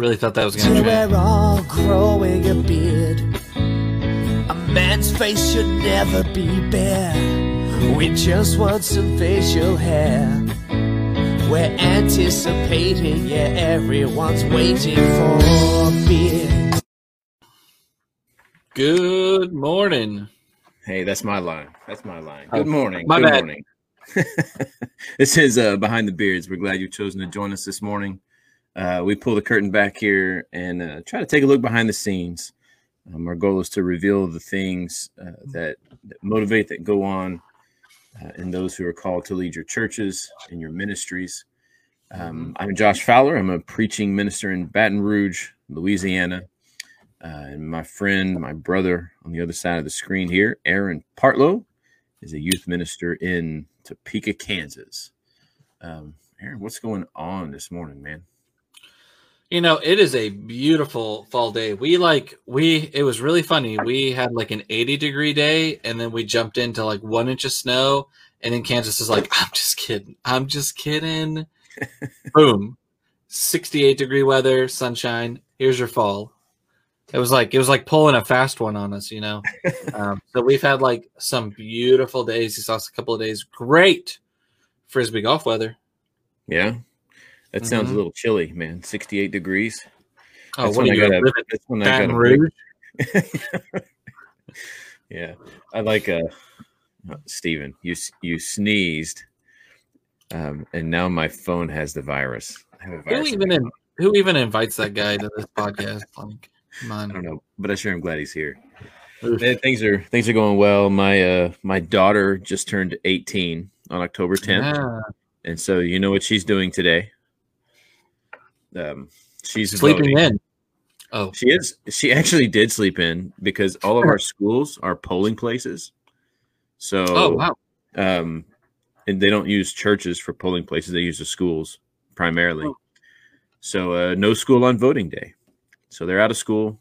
Really thought that was gonna trend. we're all growing a beard. A man's face should never be bare. We just want some facial hair. We're anticipating, yeah, everyone's waiting for a beard. Good morning. Hey, that's my line. That's my line. Oh, Good morning. my Good bad. morning. this is uh, Behind the Beards. We're glad you've chosen to join us this morning. Uh, we pull the curtain back here and uh, try to take a look behind the scenes. Um, our goal is to reveal the things uh, that, that motivate, that go on uh, in those who are called to lead your churches and your ministries. Um, I'm Josh Fowler. I'm a preaching minister in Baton Rouge, Louisiana. Uh, and my friend, my brother on the other side of the screen here, Aaron Partlow, is a youth minister in Topeka, Kansas. Um, Aaron, what's going on this morning, man? You know, it is a beautiful fall day. We like we it was really funny. We had like an 80 degree day and then we jumped into like one inch of snow and then Kansas is like, I'm just kidding. I'm just kidding. Boom. 68 degree weather, sunshine. Here's your fall. It was like it was like pulling a fast one on us, you know. um, so we've had like some beautiful days. You saw us a couple of days. Great frisbee golf weather. Yeah, that sounds Mhm. a little chilly, man. 68 degrees. Oh, That's what when are I you gotta- That's when I Baton got Rouge? yeah, I like uh, uh, Steven, You you sneezed, um, and now my phone has the virus. I have a Who virus. in even in, who even invites that guy to this podcast? Like, come I on. don't know, but I sure am glad he's here. Eh, Things are things are going well. My uh my daughter just turned 18 on October 10th, Yeah. and so you know what she's doing today. Um, she's Sleeping voting. in. Oh, She is. She actually did sleep in because all of our schools are polling places. So, oh wow. um, and they don't use churches for polling places; they use the schools primarily. Oh. So, uh, no school on voting day. So they're out of school.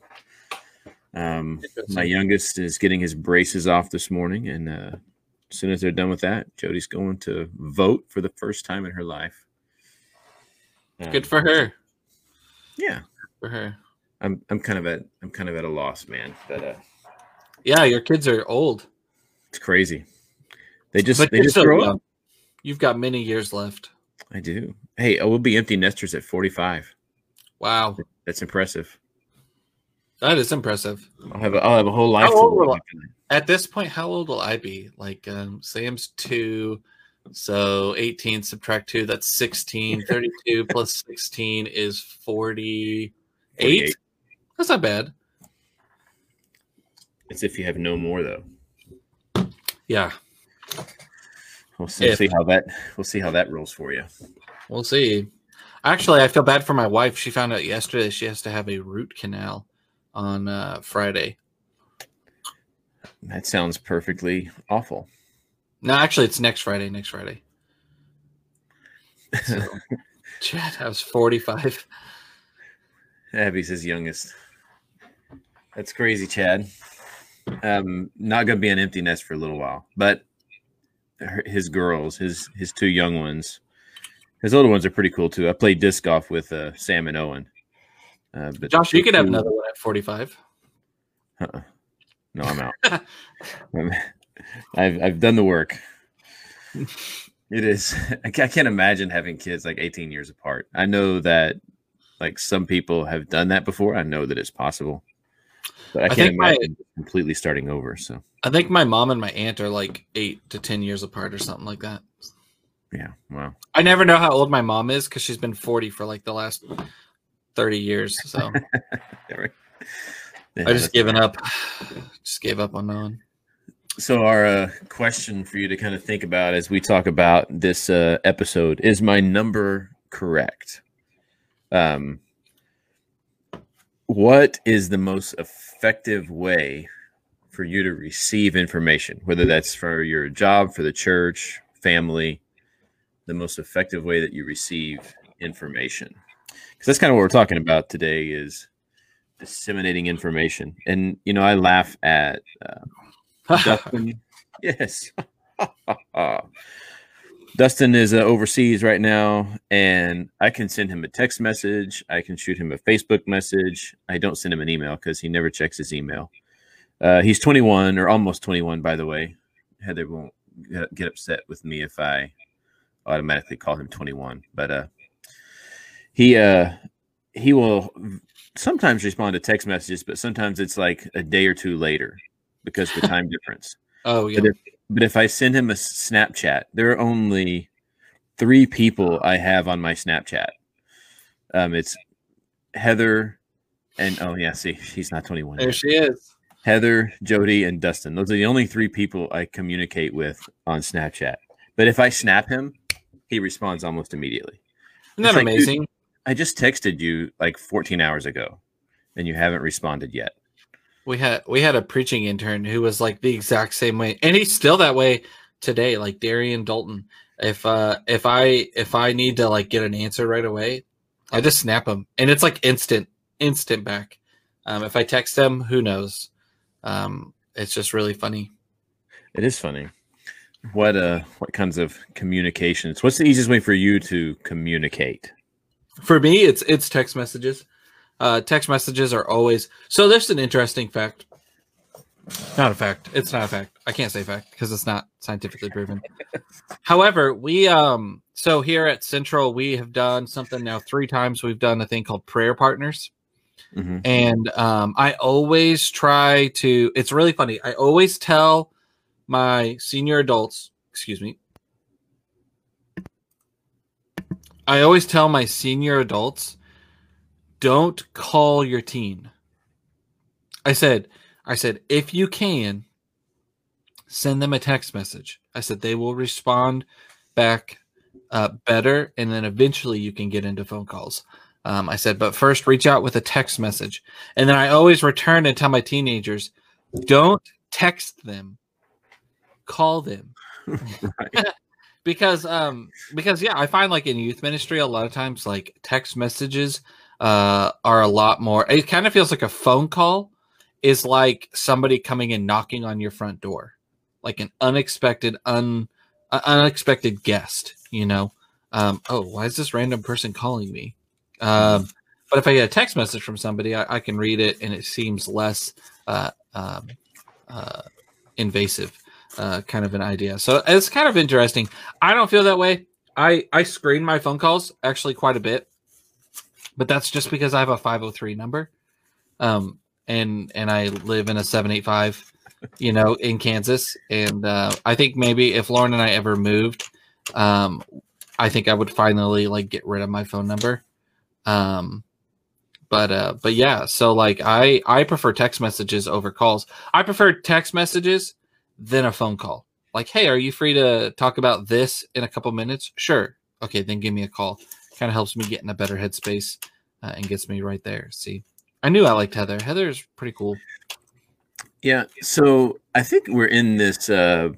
Um, my youngest is getting his braces off this morning, and uh, as soon as they're done with that, Jody's going to vote for the first time in her life. Good Um, for her. Yeah, For her. I'm. I'm kind of at. I'm kind of at a loss, man. But uh, Yeah, your kids are old. It's crazy. They just But they just grow young. up. You've got many years left. I do. Hey, I will be empty nesters at 45. Wow. That's impressive. That is impressive. I'll have a, I'll have a whole life. Will. At this point, how old will I be? Like um Sam's two. So 18 subtract two, that's 16. 32 plus 16 is 48. 48. That's not bad. It's if you have no more though. Yeah. We'll see, see how that we'll see how that rolls for you. We'll see. Actually, I feel bad for my wife. She found out yesterday she has to have a root canal on uh, Friday. That sounds perfectly awful. No, actually, it's next Friday. Next Friday. So, Chad, I was 45. Abby's his youngest. That's crazy, Chad. Um, not gonna be an empty nest for a little while, but his girls, his his two young ones, his older ones are pretty cool too. I played disc golf with uh, Sam and Owen. Uh, but Josh, you could have another one at 45. Uh-uh. No, I'm out. I'm- I've I've done the work. It is. I can't imagine having kids like 18 years apart. I know that like some people have done that before. I know that it's possible, but I, I can't think my- imagine completely starting over. So I think my mom and my aunt are like eight to 10 years apart or something like that. yeah, wow. I never know how old my mom is because she's been 40 for like the last 30 years. So I just given up. Just gave up on knowing. So our uh, question for you to kind of think about as we talk about this uh, episode is my number correct? Um, what is the most effective way for you to receive information, whether that's for your job, for the church, family, the most effective way that you receive information? Because that's kind of what we're talking about today is disseminating information. And you know, I laugh at uh, Dustin, yes. Dustin is uh, overseas right now, and I can send him a text message. I can shoot him a Facebook message. I don't send him an email because he never checks his email. Uh, he's 21 or almost 21, by the way. Heather won't get- upset with me if I automatically call him 21, but uh, he uh, he will sometimes respond to text messages, but sometimes it's like a day or two later because the time difference. Oh yeah. But if, but if I send him a Snapchat, there are only three people I have on my Snapchat. Um, it's Heather and oh yeah, see, he's not 21. There yet. she is. Heather, Jody, and Dustin. Those are the only three people I communicate with on Snapchat. But if I snap him, he responds almost immediately. Isn't that It's like, amazing? I just texted you like 14 hours ago, and you haven't responded yet. We had we had a preaching intern who was like the exact same way and he's still that way today like darian dalton if uh if i if i need to like get an answer right away i just snap him and it's like instant instant back um if i text him who knows um it's just really funny It is funny. What uh what kinds of communications? What's the easiest way for you to communicate? for me it's it's text messages uh text messages are always so there's an interesting fact. Not a fact. It's not a fact. I can't say fact because it's not scientifically proven. However we um so here at central we have done something now three times. We've done a thing called prayer partners. Mhm. and um i always try to it's really funny. I always tell my senior adults excuse me. I always tell my senior adults don't call your teen. I said i said if you can send them a text message. I said they will respond back uh, better and then eventually you can get into phone calls. Um, i said but first reach out with a text message. And then i always return and tell my teenagers don't text them call them. Because um because yeah i find like in youth ministry a lot of times like text messages uh are a lot more it kind of feels like a phone call is like somebody coming and knocking on your front door like an unexpected un uh, unexpected guest you know um oh why is this random person calling me um but if i get a text message from somebody i, I can read it and it seems less uh um uh invasive uh, kind of an idea. So it's kind of interesting. I don't feel that way. I I screen my phone calls actually quite a bit, but that's just because I have a 503 number, um, and and I live in a 785, you know, in Kansas. And uh, I think maybe if Lauren and I ever moved, um, I think I would finally like get rid of my phone number. Um, but uh, but yeah, so like I I prefer text messages over calls. I prefer text messages than a phone call. Like, hey, are you free to talk about this in a couple minutes? Sure. Okay, then give me a call. Kind of helps me get in a better headspace uh, and gets me right there. See, I knew I liked Heather. Heather's pretty cool. Yeah. So I think we're in this uh,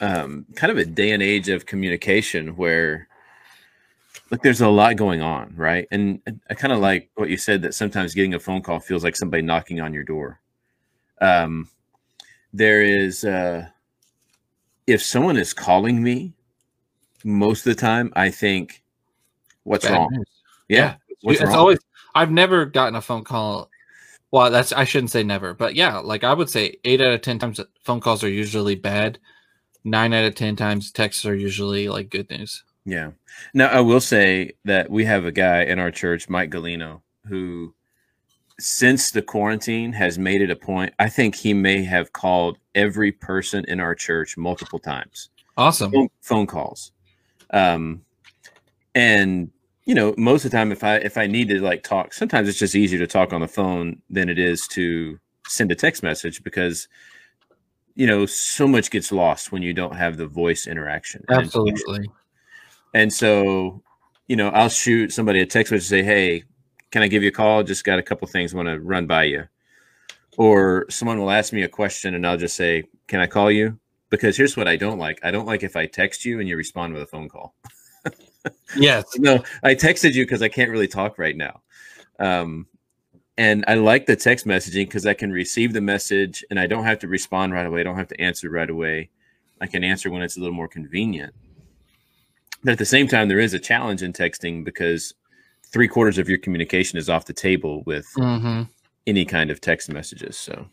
um, kind of a day and age of communication where, like, there's a lot going on, right? And I kind of like what you said that sometimes getting a phone call feels like somebody knocking on your door. Um, there is, uh, if someone is calling me, most of the time I think, "What's Bad wrong?" news. Yeah. What's it's wrong? always. I've never gotten a phone call. Well, that's I shouldn't say never, but yeah, like I would say eight out of ten times phone calls are usually bad. Nine out of ten times texts are usually like good news. Yeah. Now I will say that we have a guy in our church, Mike Galino, who since the quarantine has made it a point. I think he may have called every person in our church multiple times. Awesome. Phone, phone calls. Um and you know, most of the time if I if I need to like talk, sometimes it's just easier to talk on the phone than it is to send a text message because you know, so much gets lost when you don't have the voice interaction. Absolutely. and so, you know, I'll shoot somebody a text message say, "Hey, can I give you a call? Just got a couple things I want to run by you." Or someone will ask me a question and I'll just say, "Can I call you?" Because here's what I don't like. I don't like if I text you and you respond with a phone call. Yes. No, I texted you because I can't really talk right now. Um, and I like the text messaging because I can receive the message and I don't have to respond right away. I don't have to answer right away. I can answer when it's a little more convenient. But at the same time, there is a challenge in texting because three quarters of your communication is off the table with Mm-hmm. any kind of text messages. So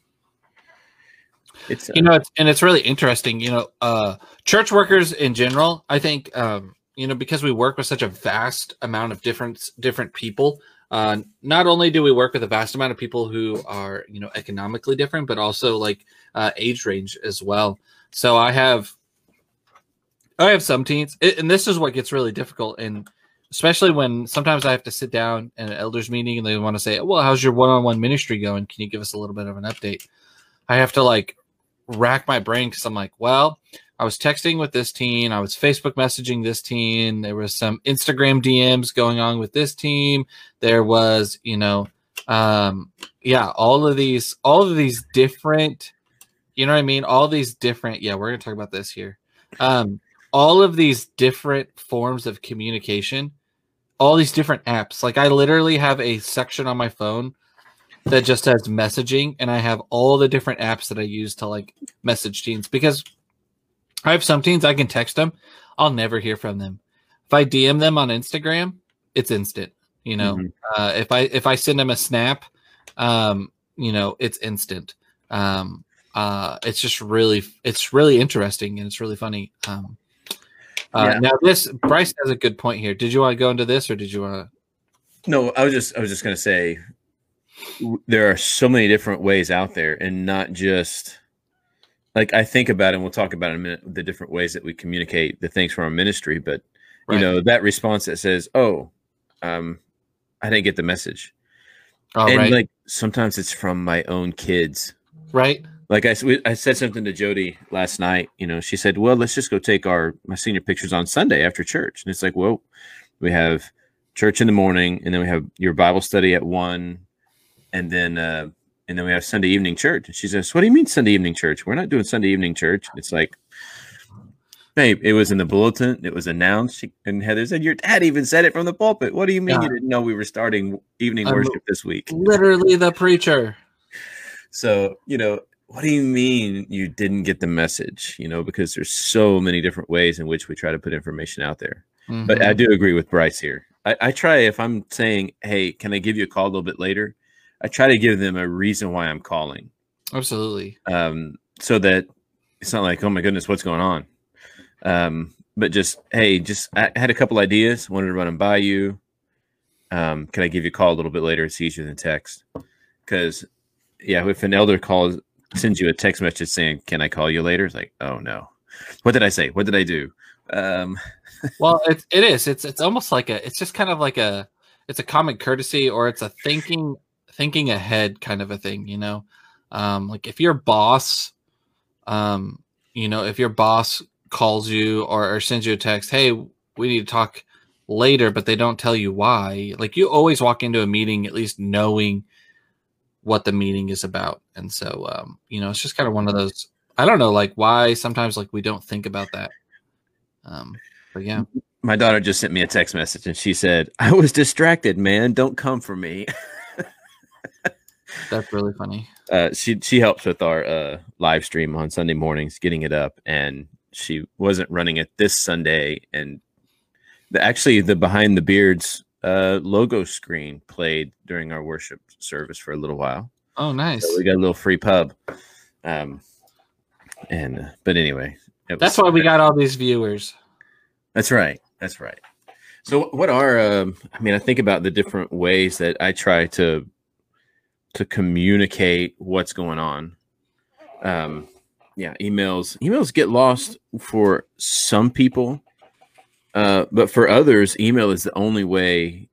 it's uh, you know it's, and it's really interesting you know uh church workers in general i think um you know because we work with such a vast amount of different different people uh not only do we work with a vast amount of people who are you know economically different but also like uh age range as well. So i have i have some teens it, and this is what gets really difficult and especially when sometimes i have to sit down in an elders meeting and they want to say well how's your one-on-one ministry going? Can you give us a little bit of an update? I have to like rack my brain because I'm like, well, I was texting with this team, I was Facebook messaging this team, there was some Instagram DMs going on with this team, there was, you know, um, yeah, all of these, all of these different, you know what I mean? All these different, yeah, we're gonna talk about this here. Um, all of these different forms of communication, all these different apps. Like I literally have a section on my phone that just has messaging and I have all the different apps that I use to like message teens because I have some teens I can text them, I'll never hear from them. If I DM them on Instagram, it's instant. You know, Mhm. uh, if I if I send them a snap, um, you know, it's instant. Um, uh, it's just really it's really interesting and it's really funny. Um, uh, Yeah. Now this Bryce has a good point here. Did you want to go into this or did you want to? No, I was just I was just gonna say there are so many different ways out there, and not just like I think about, it, and we'll talk about in a minute the different ways that we communicate the things from our ministry. But you know that response that says, "Oh, um, I didn't get the message," Oh, and right, like sometimes it's from my own kids. right. Like I, I said something to Jody last night. You know, she said, "Well, let's just go take our my senior pictures on Sunday after church." And it's like, well, we have church in the morning, and then we have your Bible study at one, and then uh, and then we have Sunday evening church. And she says, "What do you mean Sunday evening church? We're not doing Sunday evening church." It's like, babe, it was in the bulletin. It was announced. She, and Heather said, "Your dad even said it from the pulpit. What do you mean Yeah. you didn't know we were starting evening I'm- worship this week?" Literally the preacher. So, you know, what do you mean you didn't get the message? You know, because there's so many different ways in which we try to put information out there. But I Mhm. do agree with Bryce here. I, I try if I'm saying, hey, can I give you a call a little bit later? I try to give them a reason why I'm calling. absolutely. Um, so that it's not like, oh my goodness, what's going on? Um, but just, hey, just I had a couple ideas, wanted to run them by you. Um, can I give you a call a little bit later? It's easier than text. Because yeah, if an elder calls sends you a text message saying, Can I call you later? It's like, oh no. What did I say? What did I do? Um, Well, it, it is. It's it's almost like a. It's just kind of like a. It's a common courtesy, or it's a thinking thinking ahead kind of a thing. You know, um, like if your boss, um, you know, if your boss calls you or, or sends you a text, hey, we need to talk later, but they don't tell you why. Like you always walk into a meeting at least knowing what the meeting is about, and so um, you know, it's just kind of one of those. I don't know, like why sometimes like we don't think about that. Um, but yeah. my daughter just sent me a text message and she said, I was distracted, man. Don't come for me. That's really funny. uh, she she helps with our uh, live stream on Sunday mornings, getting it up, and she wasn't running it this Sunday. And the, actually, the behind the beards uh, logo screen played during our worship service for a little while. Oh, nice. So we got a little free pub. Um, and uh, but anyway, it That's why we got all these viewers. That's right. That's right. So, what are? Um, I mean, I think about the different ways that I try to to communicate what's going on. Um, yeah, emails. Emails get lost for some people, uh, but for others, email is the only way.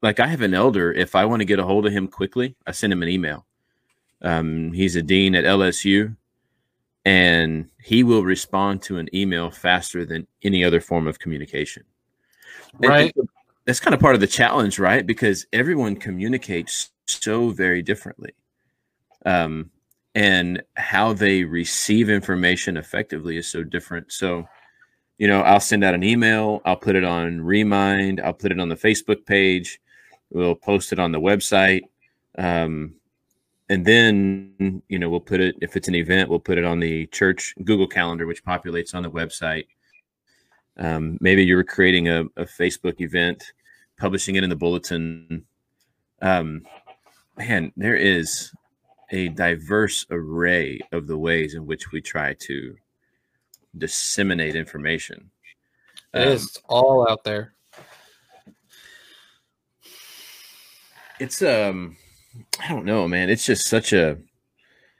Like I have an elder. If I want to get a hold of him quickly, I send him an email. Um, he's a dean at LSU, and he will respond to an email faster than any other form of communication. And Right. That's kind of part of the challenge, right? Because everyone communicates so very differently. Um, and how they receive information effectively is so different. So, you know, I'll send out an email, I'll put it on Remind, I'll put it on the Facebook page, we'll post it on the website. Um, and then you know we'll put it if it's an event we'll put it on the church google calendar which populates on the website um, maybe you're creating a, a, facebook event publishing it in the bulletin um, man there is a diverse array of the ways in which we try to disseminate information It um, is all out there it's um I don't know, man. It's just such a.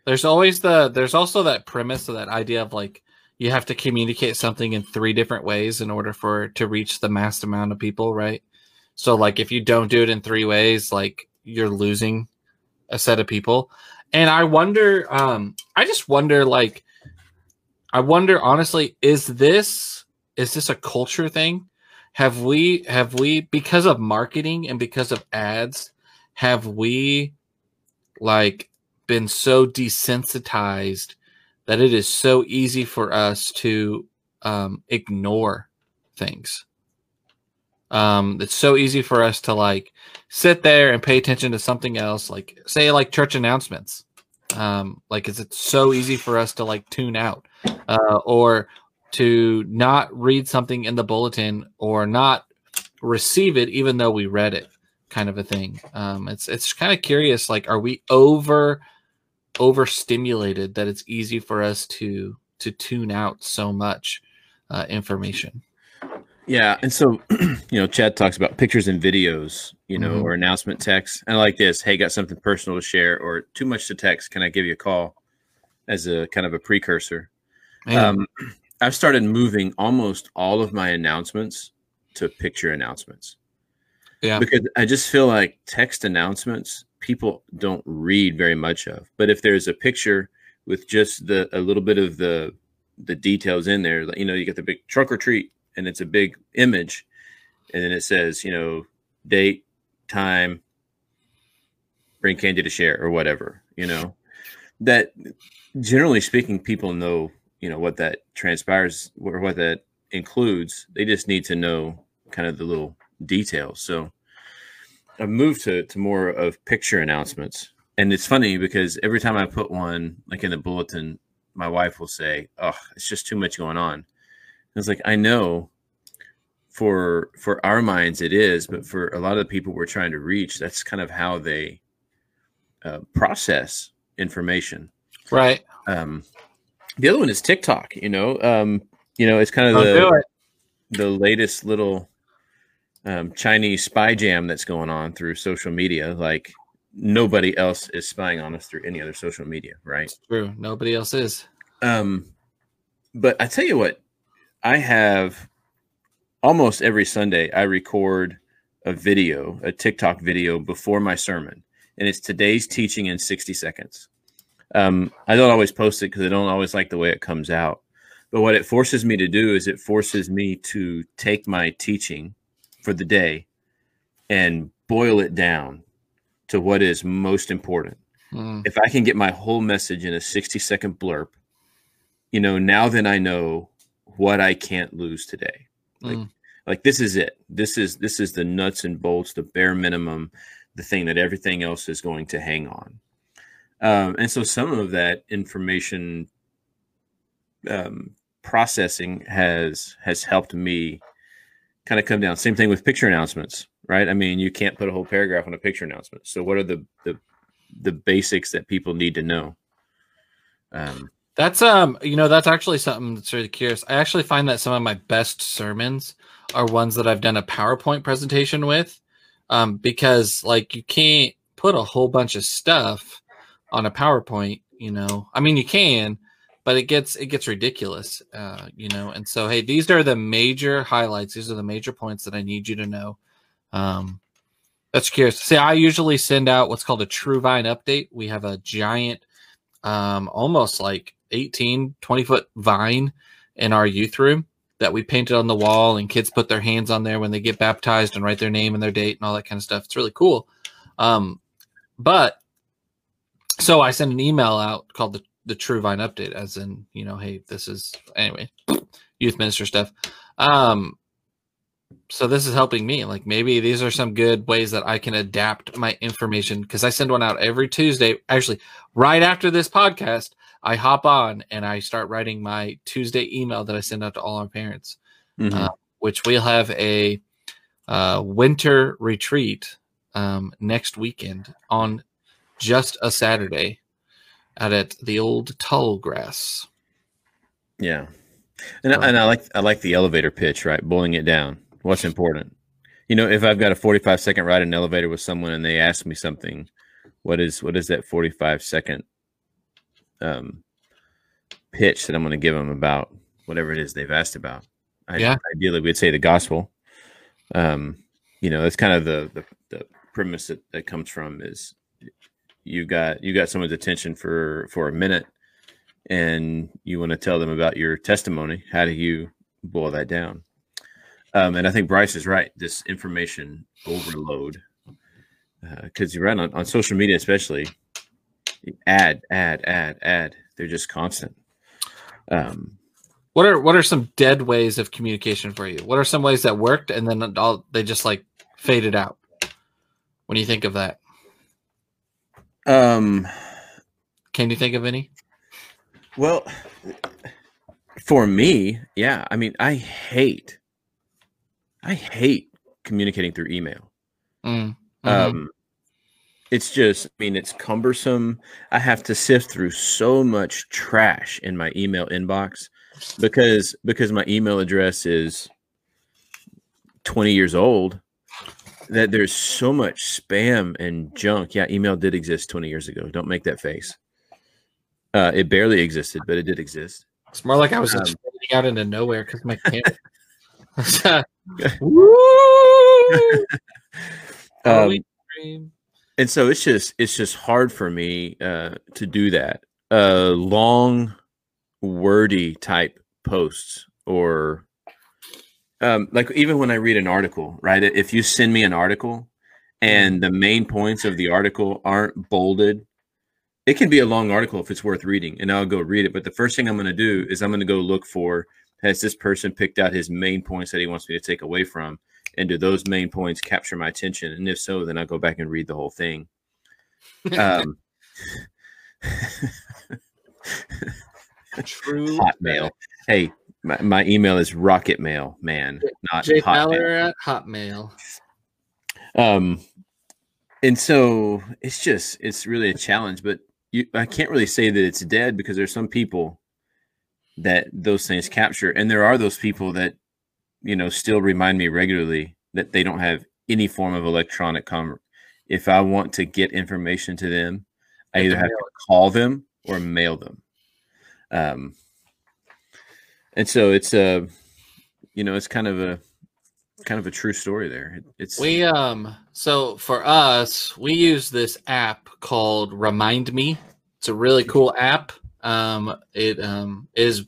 There's always the. There's also that premise of that idea of like you have to communicate something in three different ways in order for to reach the mass amount of people, right? So like if you don't do it in three ways, like you're losing a set of people. And I wonder, um, I just wonder, like, I wonder honestly, is this is this a culture thing? Have we have we because of marketing and because of ads? have we like been so desensitized that it is so easy for us to um, ignore things um, it's so easy for us to like sit there and pay attention to something else like say like church announcements um, like is it so easy for us to like tune out uh, or to not read something in the bulletin or not receive it even though we read it kind of a thing. Um, it's it's kind of curious. Like, are we over overstimulated that it's easy for us to to tune out so much uh, information? Yeah, and so you know, Chad talks about pictures and videos, you know, mm-hmm. or announcement text. And I like this. Hey, got something personal to share, or too much to text. Can I give you a call? As a kind of a precursor. Um, I've started moving almost all of my announcements to picture announcements. Yeah. Because I just feel like text announcements people don't read very much of. But if there's a picture with just the a little bit of the the details in there, you know, you get the big trunk or treat and it's a big image and then it says, you know, date, time, bring candy to share or whatever, you know. That generally speaking people know, you know, what that transpires or what that includes. They just need to know kind of the little details. So I've moved to, to more of picture announcements. And it's funny because every time I put one like in the bulletin, my wife will say, Oh, it's just too much going on. And it's like, I know for for our minds it is, but for a lot of the people we're trying to reach, that's kind of how they uh, process information. Right. Um, the other one is TikTok. You know, um, you know, it's kind of the the latest little um, Chinese spy jam that's going on through social media. Like nobody else is spying on us through any other social media, right? True. Nobody else is. Um, but I tell you what, I have almost every Sunday I record a video, a TikTok video before my sermon, and it's today's teaching in 60 seconds. Um, I don't always post it because I don't always like the way it comes out. But what it forces me to do is it forces me to take my teaching for the day and boil it down to what is most important. Mm. If I can get my whole message in a 60 second blurb, you know, now then I know what I can't lose today. Like, mm. like this is it. This is this is the nuts and bolts, the bare minimum, the thing that everything else is going to hang on. Um, and so some of that information um, processing has has helped me kind of come down. Same thing with picture announcements, right? I mean, you can't put a whole paragraph on a picture announcement. So, what are the the the basics that people need to know? Um, that's um, you know, that's actually something that's really curious. I actually find that some of my best sermons are ones that I've done a PowerPoint presentation with, um, because like you can't put a whole bunch of stuff on a PowerPoint. You know, I mean, you can, but it gets it gets ridiculous, uh, you know. And so, hey, these are the major highlights. These are the major points that I need you to know. Um, that's curious. See, I usually send out what's called a True Vine update. We have a giant, um, almost like 18, 20 foot vine in our youth room that we painted on the wall, and kids put their hands on there when they get baptized and write their name and their date and all that kind of stuff. It's really cool. Um, but so I send an email out called the the True Vine update, as in, you know, hey, this is anyway, youth minister stuff. Um, so this is helping me. Like maybe these are some good ways that I can adapt my information because I send one out every Tuesday. Actually, right after this podcast, I hop on and I start writing my Tuesday email that I send out to all our parents, Mhm. uh, which we'll have a uh, winter retreat um, next weekend on just a Saturday out at the old tall grass. Yeah, and I, and I like I like the elevator pitch, right? Boiling it down. What's important? You know, if I've got a forty-five second ride in an elevator with someone and they ask me something, what is what is that forty-five second um, pitch that I'm going to give them about whatever it is they've asked about? I, Yeah. Ideally, we'd say the gospel. Um, you know, that's kind of the the, the premise that, that comes from is you got you got someone's attention for for a minute and you want to tell them about your testimony, how do you boil that down? Um, and I think Bryce is right. This information overload, because you're right on, on social media, especially ad, add, add, add. They're just constant. Um, What are what are some dead ways of communication for you? What are some ways that worked and then all they just like faded out? When you think of that, um, can you think of any? well, for me, yeah. I mean, I hate, I hate communicating through email. Mm, mhm. um it's just i mean it's cumbersome i have to sift through so much trash in my email inbox because because my email address is 20 years old that there's so much spam and junk yeah email did exist 20 years ago don't make that face uh it barely existed but it did exist it's more like I was um, just out into nowhere because my camera. Woo! um. And so it's just it's just hard for me uh to do that. Uh long wordy type posts or um like even when i read an article right? If you send me an article and the main points of the article aren't bolded it can be a long article if it's worth reading and i'll go read it. But the first thing i'm going to do is i'm going to go look for has this person picked out his main points that he wants me to take away from and do those main points capture my attention and if so then i'll go back and read the whole thing um True. hotmail hey my, my email is rocket mail man not Jay hotmail at Hotmail. um and so it's just it's really a challenge but you i can't really say that it's dead because there's some people that those things capture and there are those people that you know still remind me regularly that they don't have any form of electronic commerce if i want to get information to them i either have to call them or mail them um and so it's a you know it's kind of a kind of a true story there it's We um so for us, we use this app called Remind Me. It's a really cool app. Um it um is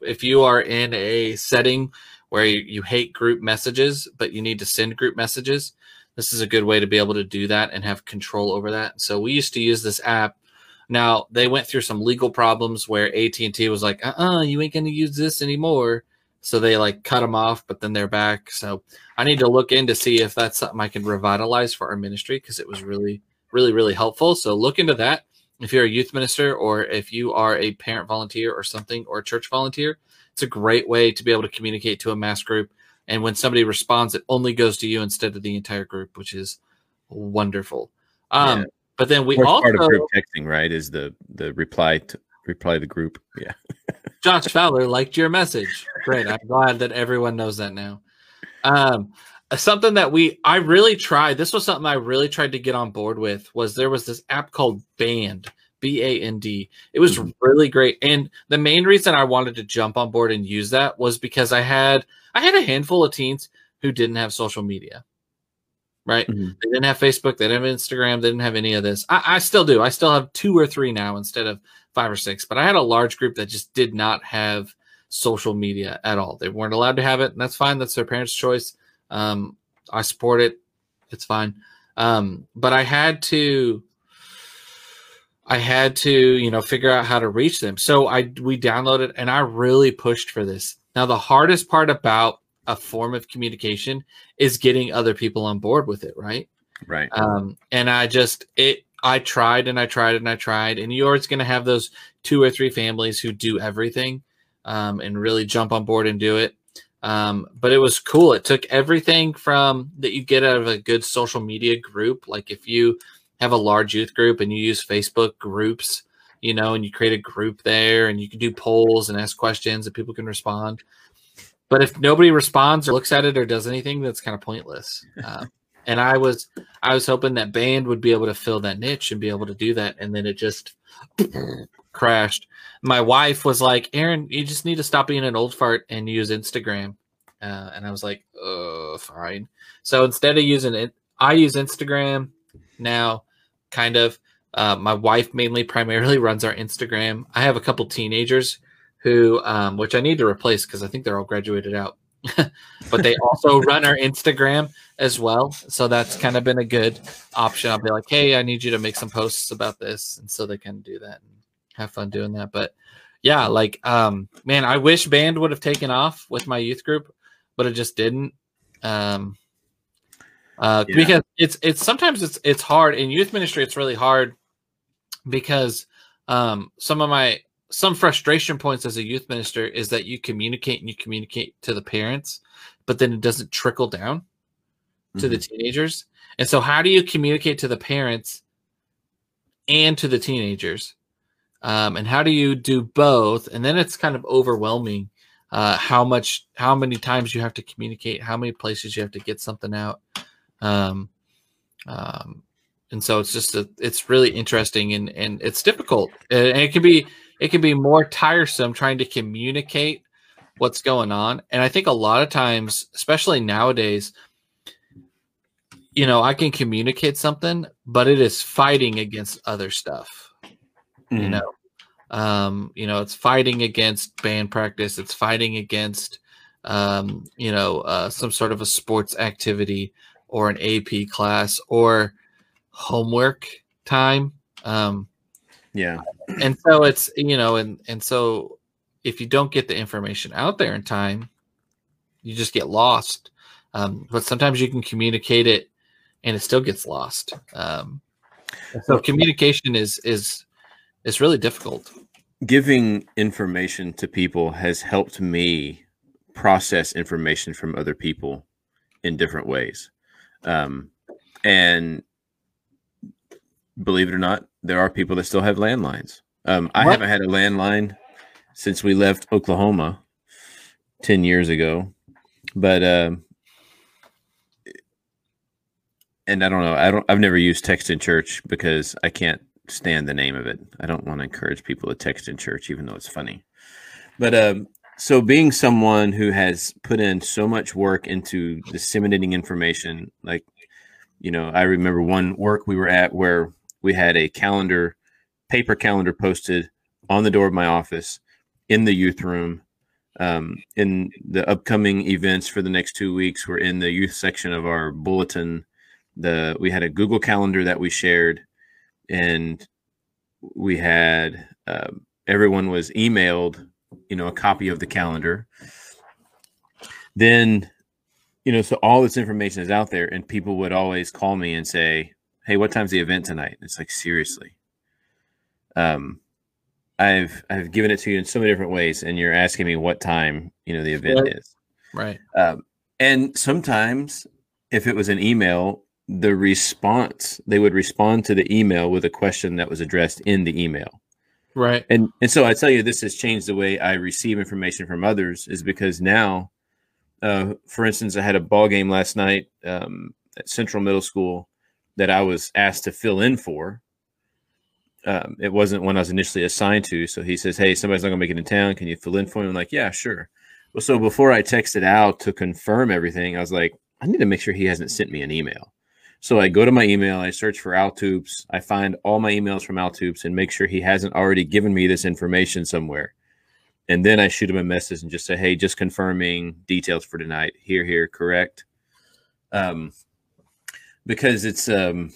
if you are in a setting where you, you hate group messages but you need to send group messages, this is a good way to be able to do that and have control over that. So we used to use this app. Now they went through some legal problems where AT&T was like, "Uh-uh, you ain't to use this anymore." So they like cut them off, but then they're back. So I need to look in to see if that's something I can revitalize for our ministry because it was really, really, really helpful. So look into that. If you're a youth minister or if you are a parent volunteer or something or a church volunteer, it's a great way to be able to communicate to a mass group. And when somebody responds, it only goes to you instead of the entire group, which is wonderful. Um, Yeah. But then we also, part of group texting, right? Is the the reply to reply to the group. Yeah. Josh Fowler liked your message. Great. I'm glad that everyone knows that now. Um, something that we I really tried. This was something I really tried to get on board with. Was there was this app called Band, B A N D. It was Mhm. really great, and the main reason I wanted to jump on board and use that was because I had I had a handful of teens who didn't have social media. Right, Mhm. they didn't have Facebook, they didn't have Instagram, they didn't have any of this. I, I still do. I still have two or three now instead of five or six, but I had a large group that just did not have social media at all. They weren't allowed to have it, and that's fine. That's their parents' choice. Um, I support it. It's fine. Um, but I had to, I had to, you know, figure out how to reach them. So I we downloaded, and I really pushed for this. Now the hardest part about a form of communication is getting other people on board with it, right? Right. Um, and I just it I tried and I tried and I tried, and you're always going to have those two or three families who do everything um, and really jump on board and do it. Um, but it was cool. It took everything from that you get out of a good social media group. Like if you have a large youth group and you use Facebook groups, you know, and you create a group there and you can do polls and ask questions and people can respond. But if nobody responds or looks at it or does anything, that's kind of pointless. Uh, and I was I was hoping that band would be able to fill that niche and be able to do that, and then it just crashed. My wife was like, "Aaron, you just need to stop being an old fart and use Instagram." Uh, and I was like, "Oh, fine." So instead of using it, I use Instagram now. Kind of. Uh, my wife mainly, primarily runs our Instagram. I have a couple teenagers who, um, which I need to replace because I think they're all graduated out. but they also run our Instagram as well. So that's kind of been a good option. I'll be like, hey, I need you to make some posts about this. And so they can do that and have fun doing that. But yeah, like, um, man, I wish band would have taken off with my youth group, but it just didn't. Um, uh, yeah. because it's, it's sometimes it's, it's hard in youth ministry. It's really hard because, um, some of my, some frustration points as a youth minister is that you communicate and you communicate to the parents, but then it doesn't trickle down to mm-hmm. the teenagers. And so, how do you communicate to the parents and to the teenagers? Um, and how do you do both? And then it's kind of overwhelming uh, how much, how many times you have to communicate, how many places you have to get something out. Um, um, and so it's just a, it's really interesting and and it's difficult and it can be it can be more tiresome trying to communicate what's going on. And I think a lot of times, especially nowadays, you know, I can communicate something, but it is fighting against other stuff. Mm. You know, um, you know, it's fighting against band practice. It's fighting against, um, you know, uh, some sort of a sports activity or an AP class or homework time. Um, yeah. And so it's, you know, and and so if you don't get the information out there in time, you just get lost. Um, but sometimes you can communicate it and it still gets lost. Um, so communication is is is really difficult. Giving information to people has helped me process information from other people in different ways. Um, and believe it or not, there are people that still have landlines. Um, I haven't had a landline since we left Oklahoma 10 years ago. But, um, and I don't know. I don't, I've never used text in church because I can't stand the name of it. I don't want to encourage people to text in church, even though it's funny. But, um, so being someone who has put in so much work into disseminating information, like, you know, I remember one work we were at where we had a calendar, paper calendar posted on the door of my office in the youth room. Um, in the upcoming events for the next two weeks, we're in the youth section of our bulletin. The we had a Google calendar that we shared, and we had uh, everyone was emailed, you know, a copy of the calendar. Then, you know, so all this information is out there, and people would always call me and say, hey, what time's the event tonight? It's like seriously. Um, I've I've given it to you in so many different ways, and you're asking me what time you know the event right. is. Right. Um, and sometimes, if it was an email, the response they would respond to the email with a question that was addressed in the email. Right. And and so I tell you, this has changed the way I receive information from others, is because now, uh, for instance, I had a ball game last night um, at Central Middle School that I was asked to fill in for. Um, it wasn't one I was initially assigned to. So he says, Hey, somebody's not gonna make it in town. Can you fill in for me? I'm like, Yeah, sure. Well, so before I texted out to confirm everything, I was like, I need to make sure he hasn't sent me an email. So I go to my email, I search for Al Toops, I find all my emails from Al Toops and make sure he hasn't already given me this information somewhere. And then I shoot him a message and just say, Hey, just confirming details for tonight. Here, here, correct. Um, because it's um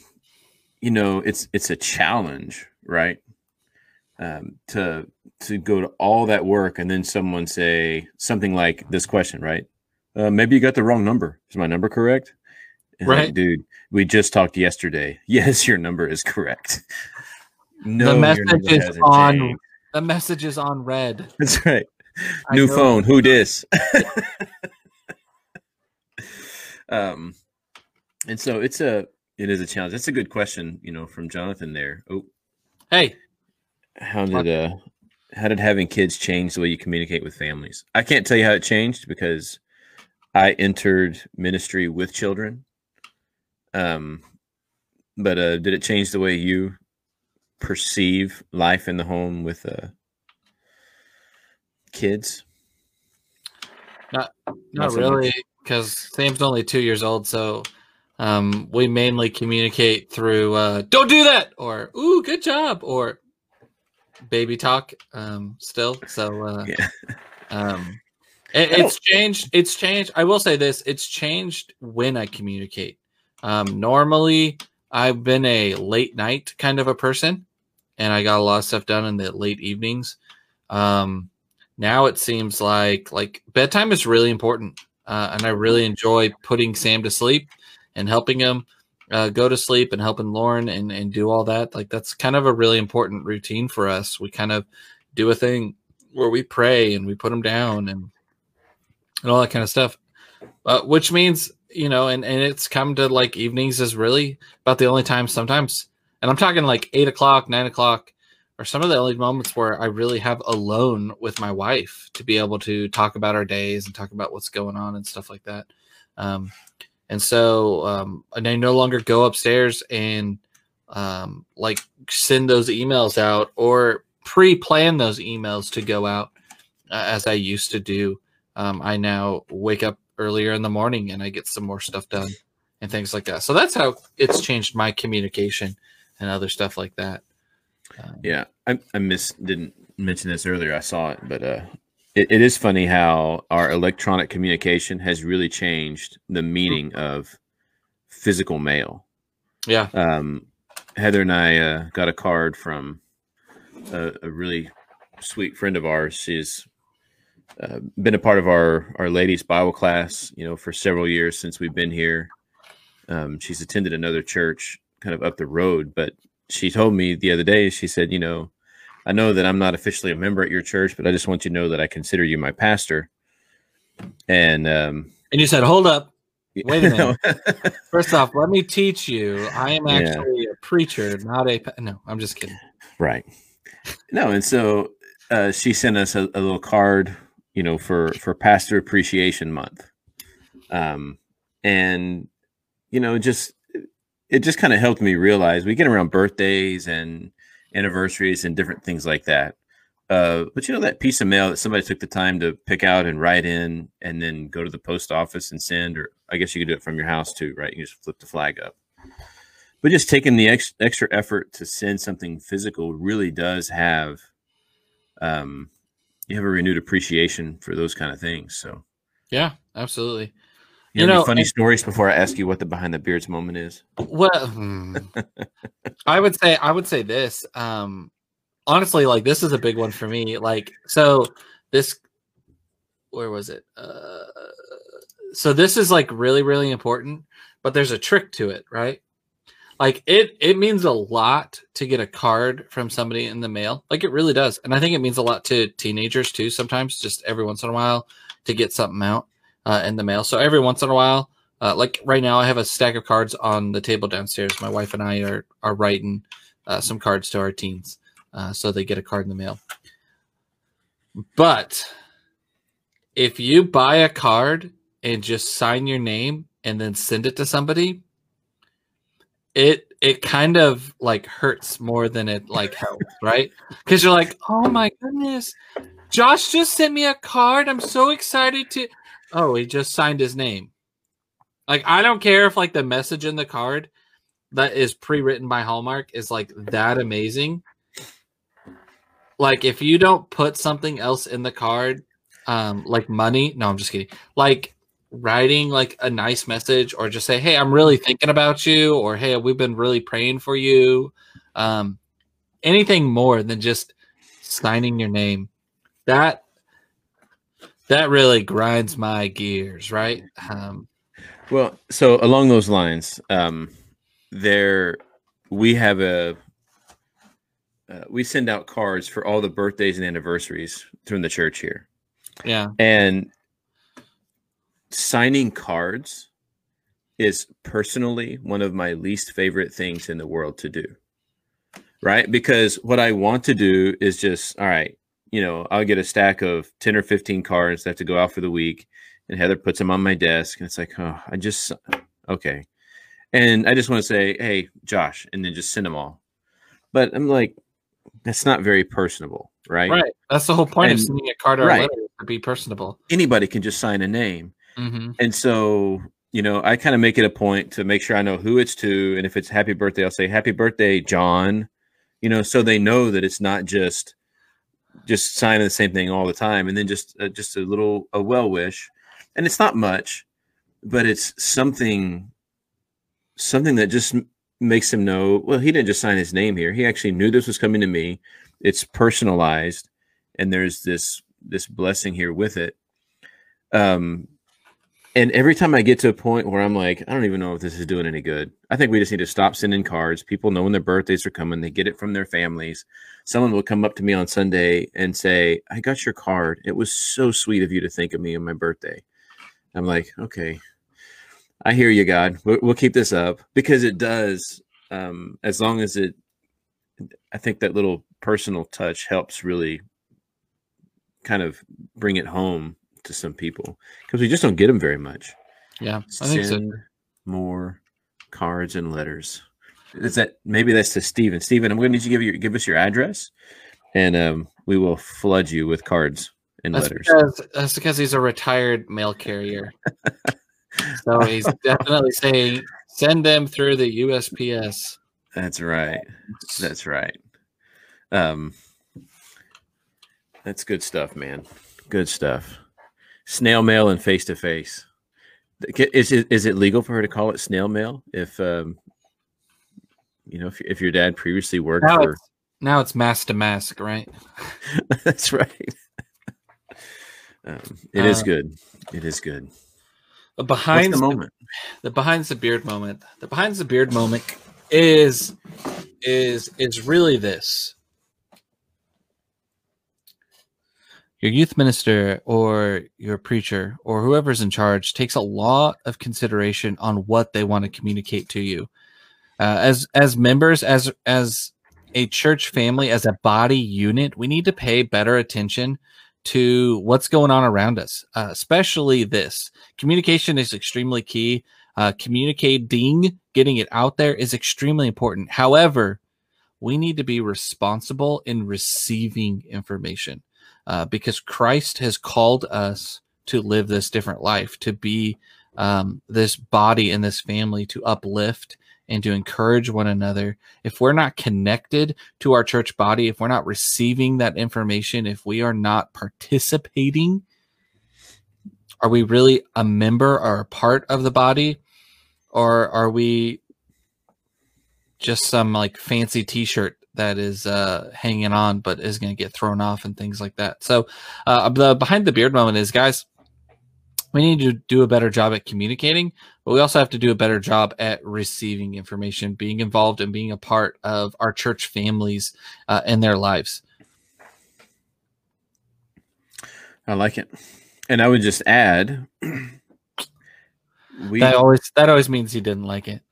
you know it's it's a challenge right um to to go to all that work and then someone say something like this question right uh, maybe you got the wrong number. Is my number correct? And I'm like, Right. dude. We just talked yesterday. Yes, your number is correct. No, the message is on. changed. The message is on red. That's right. I New phone. Who dis? um, and so it's a it is a challenge. That's a good question, you know, from Jonathan there. Oh, Hey, how did uh how did having kids change the way you communicate with families? I can't tell you how it changed because I entered ministry with children. Um, but uh, did it change the way you perceive life in the home with uh kids? not Not so really, because Sam's only two years old, so um, we mainly communicate through uh, "Don't do that" or "Ooh, good job" or baby talk. Um, still, so uh, Yeah. um, it, it's changed. It's changed. I will say this: it's changed when I communicate. Um, normally, I've been a late night kind of a person, and I got a lot of stuff done in the late evenings. Um, now it seems like like bedtime is really important, uh, and I really enjoy putting Sam to sleep and helping him uh, go to sleep and helping Lauren and and do all that. Like that's kind of a really important routine for us. We kind of do a thing where we pray and we put them down and and all that kind of stuff. Uh, which means you know, and and it's come to like evenings is really about the only time sometimes, and I'm talking like eight o'clock, nine o'clock, or some of the only moments where I really have alone with my wife to be able to talk about our days and talk about what's going on and stuff like that. Um, and so, um, and I no longer go upstairs and um, like send those emails out or pre-plan those emails to go out uh, as I used to do. Um, I now wake up earlier in the morning and I get some more stuff done and things like that. So that's how it's changed my communication and other stuff like that. Um, Yeah, I, I miss didn't mention this earlier. I saw it, but uh, it, it is funny how our electronic communication has really changed the meaning of physical mail. yeah. Um, Heather and I uh, got a card from a, a really sweet friend of ours. She's uh, been a part of our our ladies Bible class, you know, for several years since we've been here. Um, she's attended another church kind of up the road, but she told me the other day. She said, you know, I know that I'm not officially a member at your church, but I just want you to know that I consider you my pastor. And um, And you said, hold up. Wait a minute. First off, let me teach you. I am Yeah. actually a preacher, not a. pa- No, I'm just kidding. Right. No, and so uh, she sent us a, a little card, you know, for for Pastor Appreciation Month, um, and you know, just it just kind of helped me realize we get around birthdays and anniversaries and different things like that. Uh, but you know that piece of mail that somebody took the time to pick out and write in, and then go to the post office and send, or I guess you could do it from your house too, right? You just flip the flag up but just taking the ex- extra effort to send something physical really does have um you have a renewed appreciation for those kind of things so Yeah, absolutely. you, You know, funny and- stories before i ask you what the behind the beards moment is Well, hmm. I would say I would say this. Um, honestly, like this is a big one for me. Like, so this, where was it? Uh, so this is like really really important, but there's a trick to it, right? Like it it means a lot to get a card from somebody in the mail. Like it really does, and I think it means a lot to teenagers too. Sometimes, just every once in a while, to get something out uh, in the mail. So every once in a while, uh, like right now, I have a stack of cards on the table downstairs. My wife and I are are writing uh, some cards to our teens, uh, so they get a card in the mail. But if you buy a card and just sign your name and then send it to somebody, it it kind of like hurts more than it like helps, right? Because you're like, oh my goodness, Josh just sent me a card. I'm so excited to. Oh, he just signed his name. Like I don't care if like the message in the card that is pre-written by Hallmark is like that amazing. Like if you don't put something else in the card, um, like money. No, I'm just kidding. Like writing like a nice message or just say, Hey, I'm really thinking about you, or hey, we've been really praying for you. Um, anything more than just signing your name. That that really grinds my gears, right? Um, Well, so along those lines, um, there we have a uh, we send out cards for all the birthdays and anniversaries from the church here, yeah, and signing cards is personally one of my least favorite things in the world to do. Right? Because what I want to do is just all right, you know, I'll get a stack of 10 or 15 cards that have to go out for the week and Heather puts them on my desk and it's like, "Oh, I just okay." And I just want to say, "Hey, Josh," and then just send them all. But I'm like that's not very personable, right? right. That's the whole point And- of sending a card or right. a letter to be personable. Anybody can just sign a name. Hmm And so, you know, I kind of make it a point to make sure I know who it's to. And if it's happy birthday, I'll say happy birthday, John, you know, so they know that it's not just, just signing the same thing all the time. And then just, uh, just a little, a well wish. And it's not much, but it's something, something that just makes him know, well, he didn't just sign his name here. He actually knew this was coming to me. It's personalized and there's this, this blessing here with it. Um, and every time I get to a point where I'm like, I don't even know if this is doing any good. I think we just need to stop sending cards. People know when their birthdays are coming, they get it from their families. Someone will come up to me on Sunday and say, I got your card. It was so sweet of you to think of me on my birthday. I'm like, okay, I hear you, God. We'll, keep this up because it does. Um, as long as it, I think that little personal touch helps really kind of bring it home to some people because we just don't get them very much. Yeah, I think so. More cards and letters. Is that maybe that's to Steven. Steven, I'm going to need you to give your give us your address, and um, we will flood you with cards and That's letters. because, that's because he's a retired mail carrier. so he's definitely saying send them through the USPS. That's right. That's right. Um, that's good stuff, man. Good stuff. Snail mail and face to face. Is it is it legal for her to call it snail mail if um, you know if if your dad previously worked Now for? it's, now it's mask to mask, right? That's right. Um, it is Uh, good. It is good. The behind the moment? the behind the beard moment the behind the beard moment is is is really this your youth minister or your preacher or whoever's in charge takes a lot of consideration on what they want to communicate to you. Uh, as as members as as a church family as a body unit we need to pay better attention to what's going on around us uh, especially this. Communication is extremely key. Uh, communicating getting it out there is extremely important. However we need to be responsible in receiving information uh, because christ has called us to live this different life to be um, this body and this family to uplift and to encourage one another. If we're not connected to our church body if we're not receiving that information if we are not participating are we really a member or a part of the body? Or are we just some like fancy t-shirt that is uh hanging on but is going to get thrown off and things like that. So uh the behind the beard moment is guys we need to do a better job at communicating but we also have to do a better job at receiving information being involved and being a part of our church families uh, and their lives. I like it. And I would just add, we that always that always means he didn't like it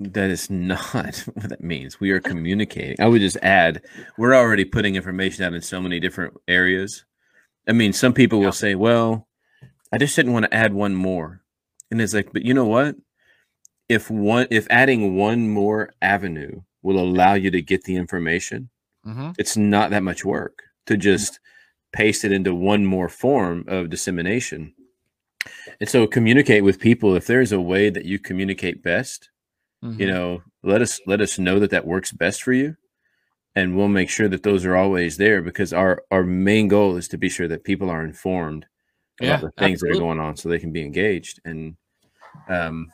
That is not what that means. We are communicating. I would just add, we're already putting information out in so many different areas. I mean, some people Yeah. will say, well, I just didn't want to add one more. And it's like, but you know what? If one if adding one more avenue will allow you to get the information, hmm it's not that much work to just paste it into one more form of dissemination. And so communicate with people if there's a way that you communicate best, you know let us let us know that that works best for you and we'll make sure that those are always there because our our main goal is to be sure that people are informed Yeah, about the things that are going on so they can be engaged and um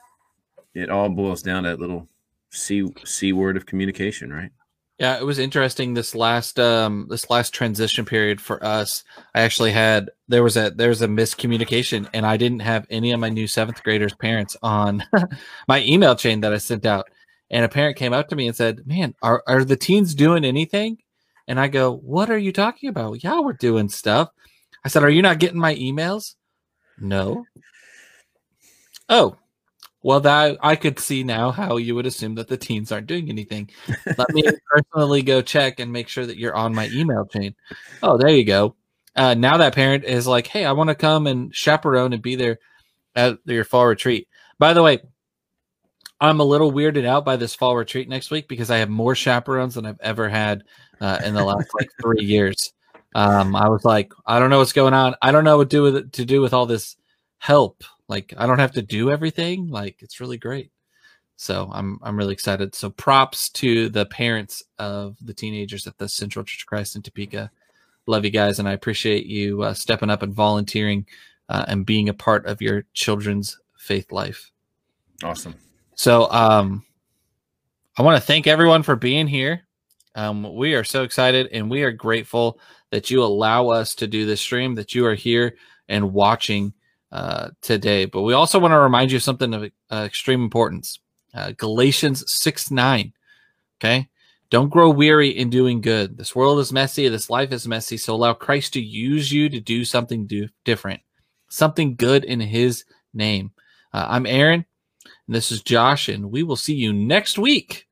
it all boils down to that little c c word of communication right Yeah, it was interesting this last um this last transition period for us. I actually had there was a there was a miscommunication and I didn't have any of my new 7th graders parents on my email chain that I sent out. And a parent came up to me and said, "Man, are are the teens doing anything?" And I go, "What are you talking about?" Yeah, we're doing stuff. I said, "Are you not getting my emails?" No. Oh, well, that I could see now how you would assume that the teens aren't doing anything. Let me personally go check and make sure that you're on my email chain. Oh, there you go. Uh, now that parent is like, hey, I want to come and chaperone and be there at your fall retreat. By the way, I'm a little weirded out by this fall retreat next week because I have more chaperones than I've ever had uh, in the last like three years. Um, I was like, I don't know what's going on. I don't know what do with to do with all this help like I don't have to do everything. Like it's really great. So I'm I'm really excited. So props to the parents of the teenagers at the Central Church of Christ in Topeka. Love you guys, and I appreciate you uh, stepping up and volunteering uh, and being a part of your children's faith life. Awesome. So um, I want to thank everyone for being here. Um, we are so excited and we are grateful that you allow us to do this stream, that you are here and watching uh, today. But we also want to remind you of something of uh, extreme importance uh, Galatians 6 9. Okay. Don't grow weary in doing good. This world is messy. This life is messy. So allow Christ to use you to do something do- different, something good in his name. Uh, I'm Aaron, and this is Josh, and we will see you next week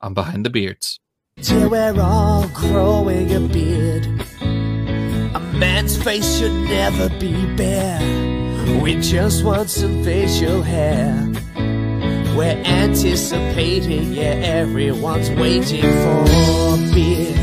on Behind the Beards. Till we're all growing a beard. A man's face should never be bare. We just want some facial hair. We're anticipating, yeah, everyone's waiting for a beard.